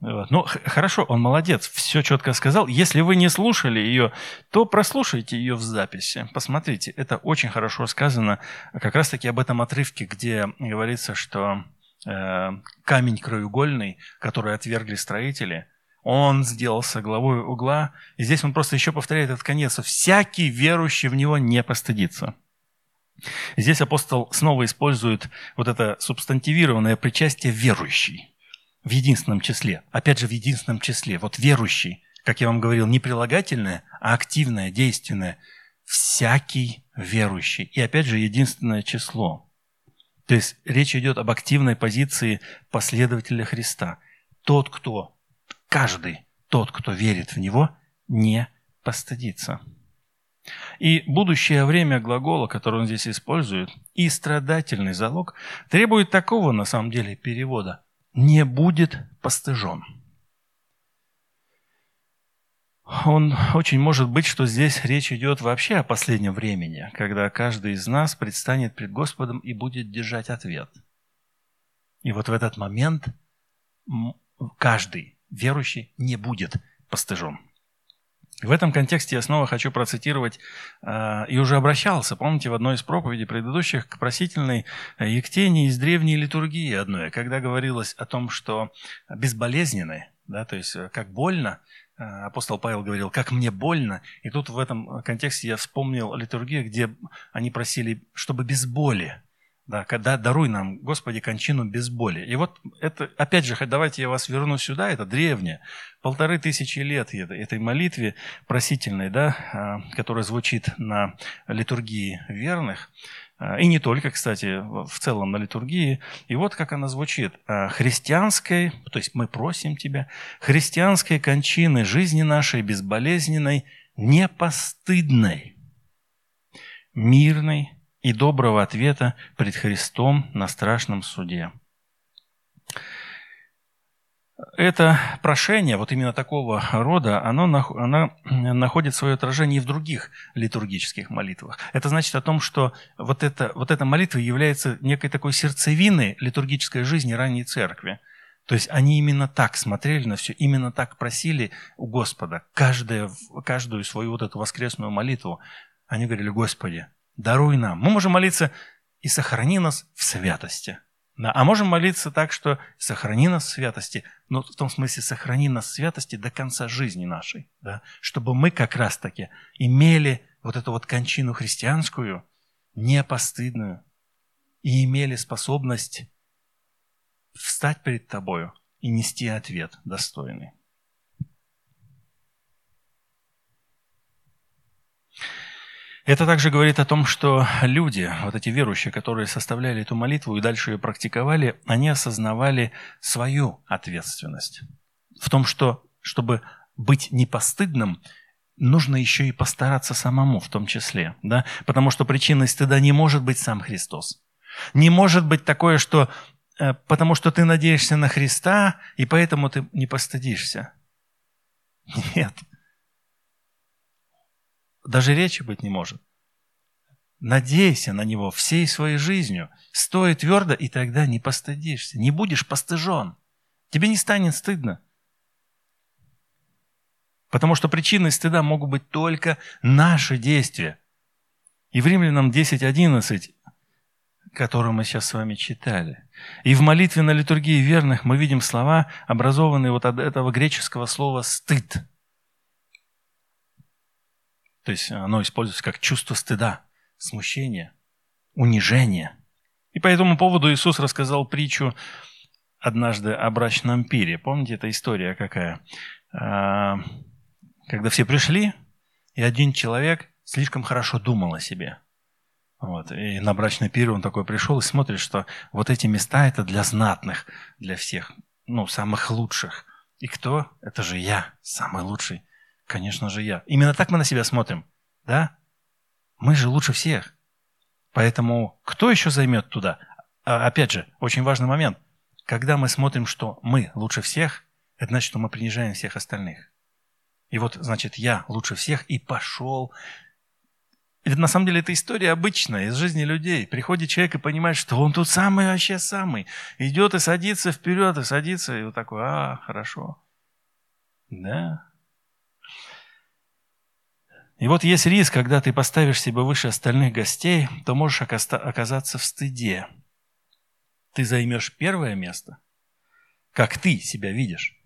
Ну, хорошо, он молодец, все четко сказал. Если вы не слушали ее, то прослушайте ее в записи. Посмотрите, это очень хорошо сказано как раз-таки об этом отрывке, где говорится, что э, камень краеугольный, который отвергли строители, он сделался главой угла. И здесь он просто еще повторяет этот конец. Всякий верующий в него не постыдится. Здесь апостол снова использует вот это субстантивированное причастие верующий в единственном числе. Опять же, в единственном числе. Вот верующий, как я вам говорил, не прилагательное, а активное, действенное. Всякий верующий. И опять же, единственное число. То есть речь идет об активной позиции последователя Христа. Тот, кто, каждый, тот, кто верит в Него, не постыдится. И будущее время глагола, который он здесь использует, и страдательный залог, требует такого, на самом деле, перевода – не будет постыжен. Он очень может быть, что здесь речь идет вообще о последнем времени, когда каждый из нас предстанет пред Господом и будет держать ответ. И вот в этот момент каждый верующий не будет постыжен. В этом контексте я снова хочу процитировать, э, и уже обращался, помните, в одной из проповедей предыдущих к просительной Ектении из древней литургии одной, когда говорилось о том, что безболезненны, да, то есть э, как больно, э, апостол Павел говорил, как мне больно, и тут в этом контексте я вспомнил литургию, где они просили, чтобы без боли, да, когда даруй нам, Господи, кончину без боли. И вот это, опять же, давайте я вас верну сюда, это древнее, полторы тысячи лет этой молитве просительной, да, а, которая звучит на литургии верных, а, и не только, кстати, в целом на литургии. И вот как она звучит. А, христианской, то есть мы просим Тебя, христианской кончины жизни нашей безболезненной, непостыдной, мирной, и доброго ответа пред Христом на страшном суде. это прошение, вот именно такого рода, оно, оно находит свое отражение и в других литургических молитвах. Это значит о том, что вот, это, вот эта молитва является некой такой сердцевиной литургической жизни ранней церкви. То есть они именно так смотрели на все, именно так просили у Господа. Каждая, каждую свою вот эту воскресную молитву. Они говорили, Господи, даруй нам. Мы можем молиться и сохрани нас в святости. Да, а можем молиться так, что сохрани нас в святости, но в том смысле сохрани нас в святости до конца жизни нашей, да, чтобы мы как раз-таки имели вот эту вот кончину христианскую, не постыдную, и имели способность встать перед тобою и нести ответ достойный. Это также говорит о том, что люди, вот эти верующие, которые составляли эту молитву и дальше ее практиковали, они осознавали свою ответственность. В том, что, чтобы быть непостыдным, нужно еще и постараться самому в том числе. Да? Потому что причиной стыда не может быть сам Христос. Не может быть такое, что э, потому что ты надеешься на Христа, и поэтому ты не постыдишься. Нет даже речи быть не может. Надейся на него всей своей жизнью. Стой твердо, и тогда не постыдишься. Не будешь постыжен. Тебе не станет стыдно. Потому что причиной стыда могут быть только наши действия. И в Римлянам 10.11, которую мы сейчас с вами читали, и в молитве на литургии верных мы видим слова, образованные вот от этого греческого слова «стыд». То есть оно используется как чувство стыда, смущения, унижения. И по этому поводу Иисус рассказал притчу однажды о брачном пире. Помните, эта история какая? А, когда все пришли, и один человек слишком хорошо думал о себе. Вот. И на брачный пир он такой пришел и смотрит, что вот эти места это для знатных, для всех, ну, самых лучших. И кто? Это же я, самый лучший. Конечно же, я. Именно так мы на себя смотрим. Да? Мы же лучше всех. Поэтому кто еще займет туда? А, опять же, очень важный момент. Когда мы смотрим, что мы лучше всех, это значит, что мы принижаем всех остальных. И вот, значит, я лучше всех и пошел. И на самом деле это история обычная из жизни людей. Приходит человек и понимает, что он тут самый вообще самый. Идет и садится вперед, и садится, и вот такой, а, хорошо. Да, и вот есть риск, когда ты поставишь себя выше остальных гостей, то можешь оказаться в стыде. Ты займешь первое место, как ты себя видишь,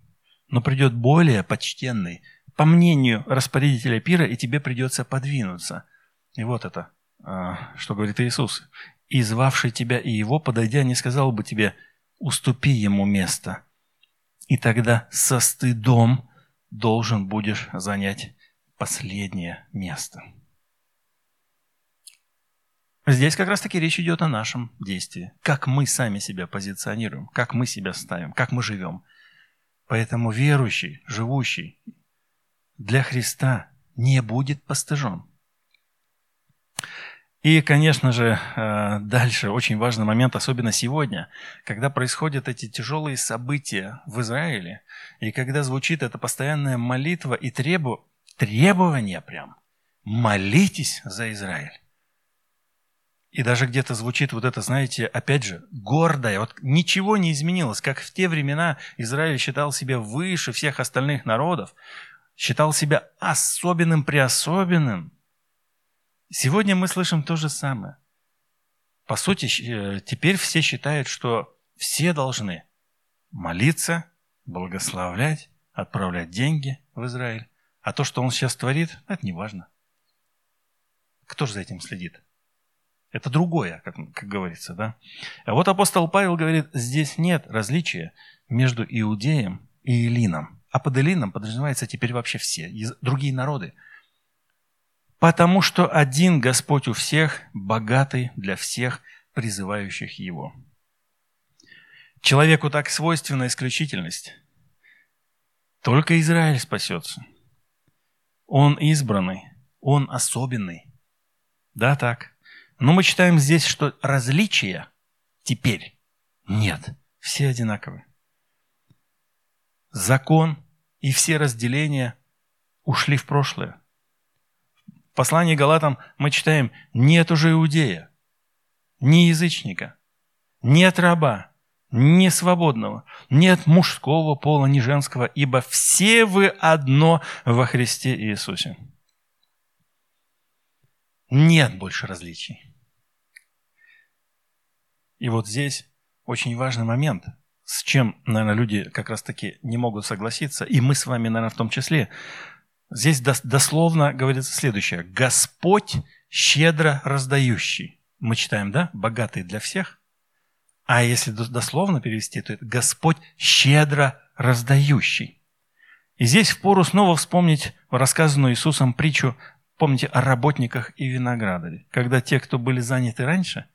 но придет более почтенный, по мнению распорядителя пира, и тебе придется подвинуться. И вот это, а, что говорит Иисус. «И звавший тебя и его, подойдя, не сказал бы тебе, уступи ему место, и тогда со стыдом должен будешь занять последнее место. Здесь как раз-таки речь идет о нашем действии. Как мы сами себя позиционируем, как мы себя ставим, как мы живем. Поэтому верующий, живущий для Христа не будет постыжен. И, конечно же, э, дальше очень важный момент, особенно сегодня, когда происходят эти тяжелые события в Израиле, и когда звучит эта постоянная молитва и требу, требование прям. Молитесь за Израиль. И даже где-то звучит вот это, знаете, опять же, гордое. Вот ничего не изменилось. Как в те времена Израиль считал себя выше всех остальных народов, считал себя особенным преособенным. Сегодня мы слышим то же самое. По сути, э, теперь все считают, что все должны молиться, благословлять, отправлять деньги в Израиль. А то, что он сейчас творит, это не важно. Кто же за этим следит? Это другое, как, как говорится, да? А вот апостол Павел говорит, здесь нет различия между иудеем и элином. А под элином подразумевается теперь вообще все, другие народы. Потому что один Господь у всех, богатый для всех, призывающих Его. Человеку так свойственна исключительность. Только Израиль спасется. Он избранный, он особенный. Да, так. Но мы читаем здесь, что различия теперь нет. Все одинаковы. закон и все разделения ушли в прошлое. В послании Галатам мы читаем, нет уже иудея, ни язычника, нет раба, ни свободного, нет мужского пола, ни женского, ибо все вы одно во Христе Иисусе. Нет больше различий. И вот здесь очень важный момент, с чем, наверное, люди как раз-таки не могут согласиться, и мы с вами, наверное, в том числе. Здесь дословно говорится следующее. «Господь щедро раздающий». Мы читаем, да? «Богатый для всех». А если дословно перевести, то это «Господь щедро раздающий». И здесь впору снова вспомнить рассказанную Иисусом притчу, помните, о работниках и виноградаре, когда те, кто были заняты раньше,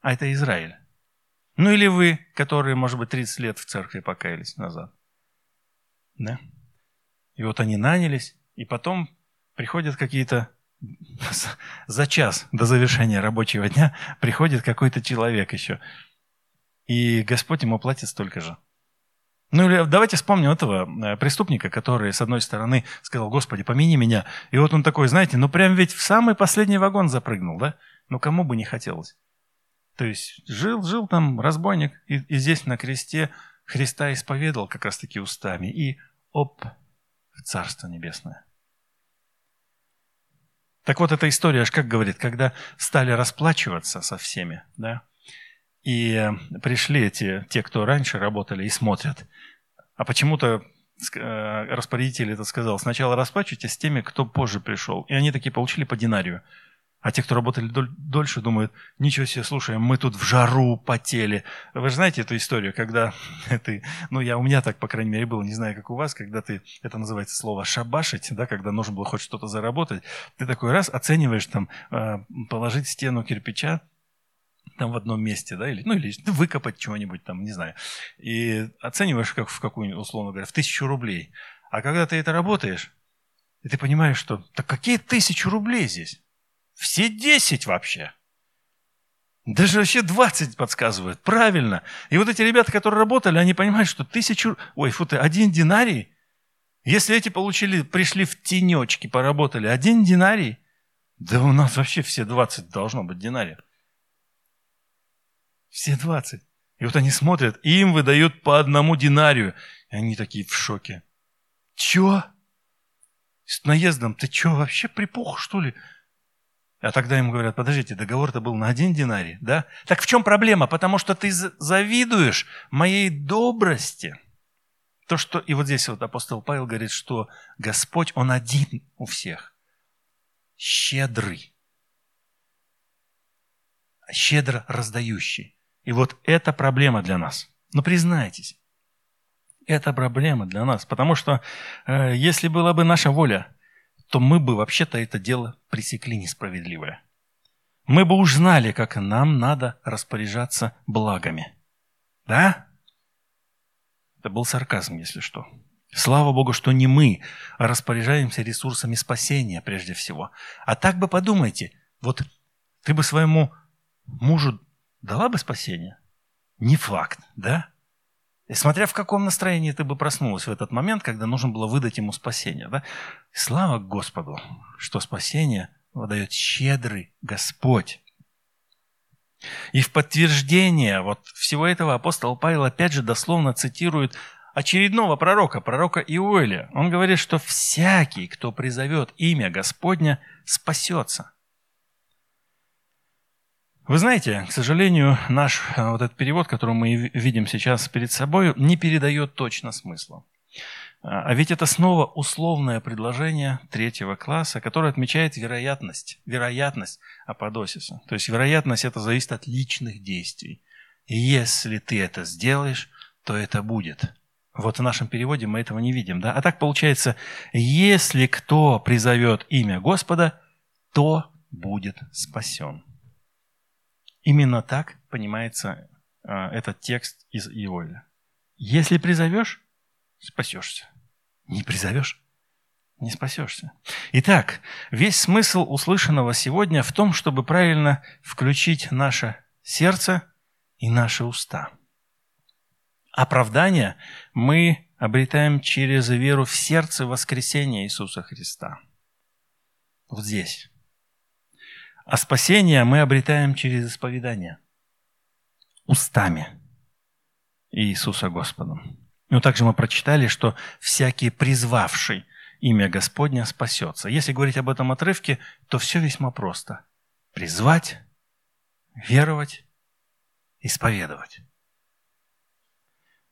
а это Израиль, ну или вы, которые, может быть, 30 лет в церкви покаялись назад. Да? И вот они нанялись, и потом приходят какие-то за час до завершения рабочего дня приходит какой-то человек еще. И Господь ему платит столько же. Ну или давайте вспомним этого э, преступника, который, с одной стороны, сказал, Господи, помяни меня. И вот он такой, знаете, ну прям ведь в самый последний вагон запрыгнул, да? Ну кому бы не хотелось. То есть жил, жил там разбойник, и, и здесь на кресте Христа исповедовал как раз-таки устами, и оп, в Царство Небесное. Так вот, эта история, аж как говорит, когда стали расплачиваться со всеми, да, и пришли эти, те, кто раньше работали, и смотрят. А почему-то э, распорядитель это сказал, сначала расплачивайтесь с теми, кто позже пришел. И они такие получили по динарию. А те, кто работали дольше, думают, ничего себе, слушай, мы тут в жару потели. Вы же знаете эту историю, когда ты, ну я, у меня так, по крайней мере, было, не знаю, как у вас, когда ты, это называется слово шабашить, да, когда нужно было хоть что-то заработать, ты такой раз оцениваешь там, а, положить стену кирпича, там в одном месте, да, или, ну, или выкопать чего-нибудь там, не знаю, и оцениваешь как в какую, условно говоря, в тысячу рублей. А когда ты это работаешь, и ты понимаешь, что, так какие тысячу рублей здесь? Все 10 вообще. Даже вообще 20 подсказывают. Правильно. И вот эти ребята, которые работали, они понимают, что тысячу... Ой, фу ты, один динарий. Если эти получили, пришли в тенечки, поработали, один динарий, да у нас вообще все 20 должно быть динариев. Все 20. И вот они смотрят, и им выдают по одному динарию. И они такие в шоке. Чё? С наездом, ты чё, вообще припух, что ли? А тогда ему говорят, подождите, договор-то был на один динарий, да? Так в чем проблема? Потому что ты завидуешь моей добрости. То, что... И вот здесь вот апостол Павел говорит, что Господь, Он один у всех. Щедрый. Щедро раздающий. И вот это проблема для нас. Но признайтесь, это проблема для нас. Потому что э, если была бы наша воля, то мы бы вообще-то это дело пресекли несправедливое. Мы бы уж знали, как нам надо распоряжаться благами. Да? Это был сарказм, если что. Слава Богу, что не мы, распоряжаемся ресурсами спасения прежде всего. А так бы подумайте, вот ты бы своему мужу дала бы спасение? Не факт, да? И смотря в каком настроении ты бы проснулась в этот момент, когда нужно было выдать ему спасение. Да? слава Господу, что спасение выдает щедрый Господь. И в подтверждение вот всего этого апостол Павел опять же дословно цитирует очередного пророка, пророка Иоэля. Он говорит, что всякий, кто призовет имя Господня, спасется. Вы знаете, к сожалению, наш э, вот этот перевод, который мы видим сейчас перед собой, не передает точно смысла. А ведь это снова условное предложение третьего класса, которое отмечает вероятность, вероятность аподосиса. То есть вероятность это зависит от личных действий. И если ты это сделаешь, то это будет. Вот в нашем переводе мы этого не видим. Да? А так получается, если кто призовет имя Господа, то будет спасен. Именно так понимается э, этот текст из Иоиля. Если призовешь, спасешься. Не призовешь, не спасешься. Итак, весь смысл услышанного сегодня в том, чтобы правильно включить наше сердце и наши уста. Оправдание мы обретаем через веру в сердце воскресения Иисуса Христа. Вот здесь. А спасение мы обретаем через исповедание. Устами Иисуса Господом. Но также мы прочитали, что всякий призвавший имя Господня спасется. Если говорить об этом отрывке, то все весьма просто. Призвать, веровать, исповедовать.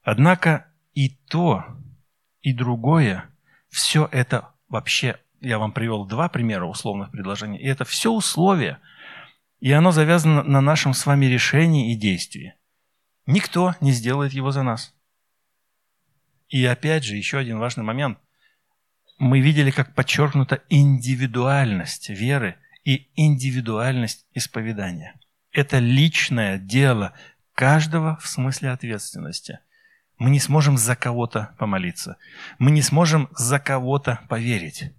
Однако и то, и другое, все это вообще, я вам привел два примера условных предложений, и это все условия, и оно завязано на нашем с вами решении и действии. Никто не сделает его за нас. И опять же, еще один важный момент. Мы видели, как подчеркнута индивидуальность веры и индивидуальность исповедания. Это личное дело каждого в смысле ответственности. Мы не сможем за кого-то помолиться. Мы не сможем за кого-то поверить.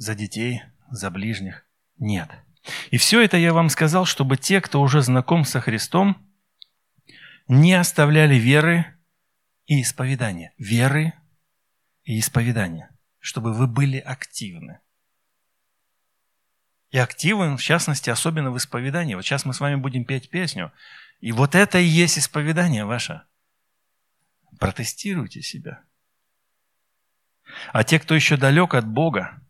За детей, за ближних. Нет. И все это я вам сказал, чтобы те, кто уже знаком со Христом, не оставляли веры и исповедания. Веры и исповедания. Чтобы вы были активны. И активен, в частности, особенно в исповедании. Вот сейчас мы с вами будем петь песню. И вот это и есть исповедание ваше. Протестируйте себя. А те, кто еще далек от Бога,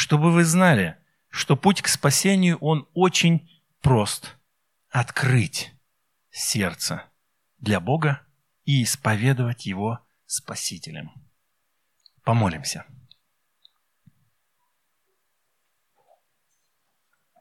чтобы вы знали, что путь к спасению, он очень прост. Открыть сердце для Бога и исповедовать Его Спасителем. Помолимся.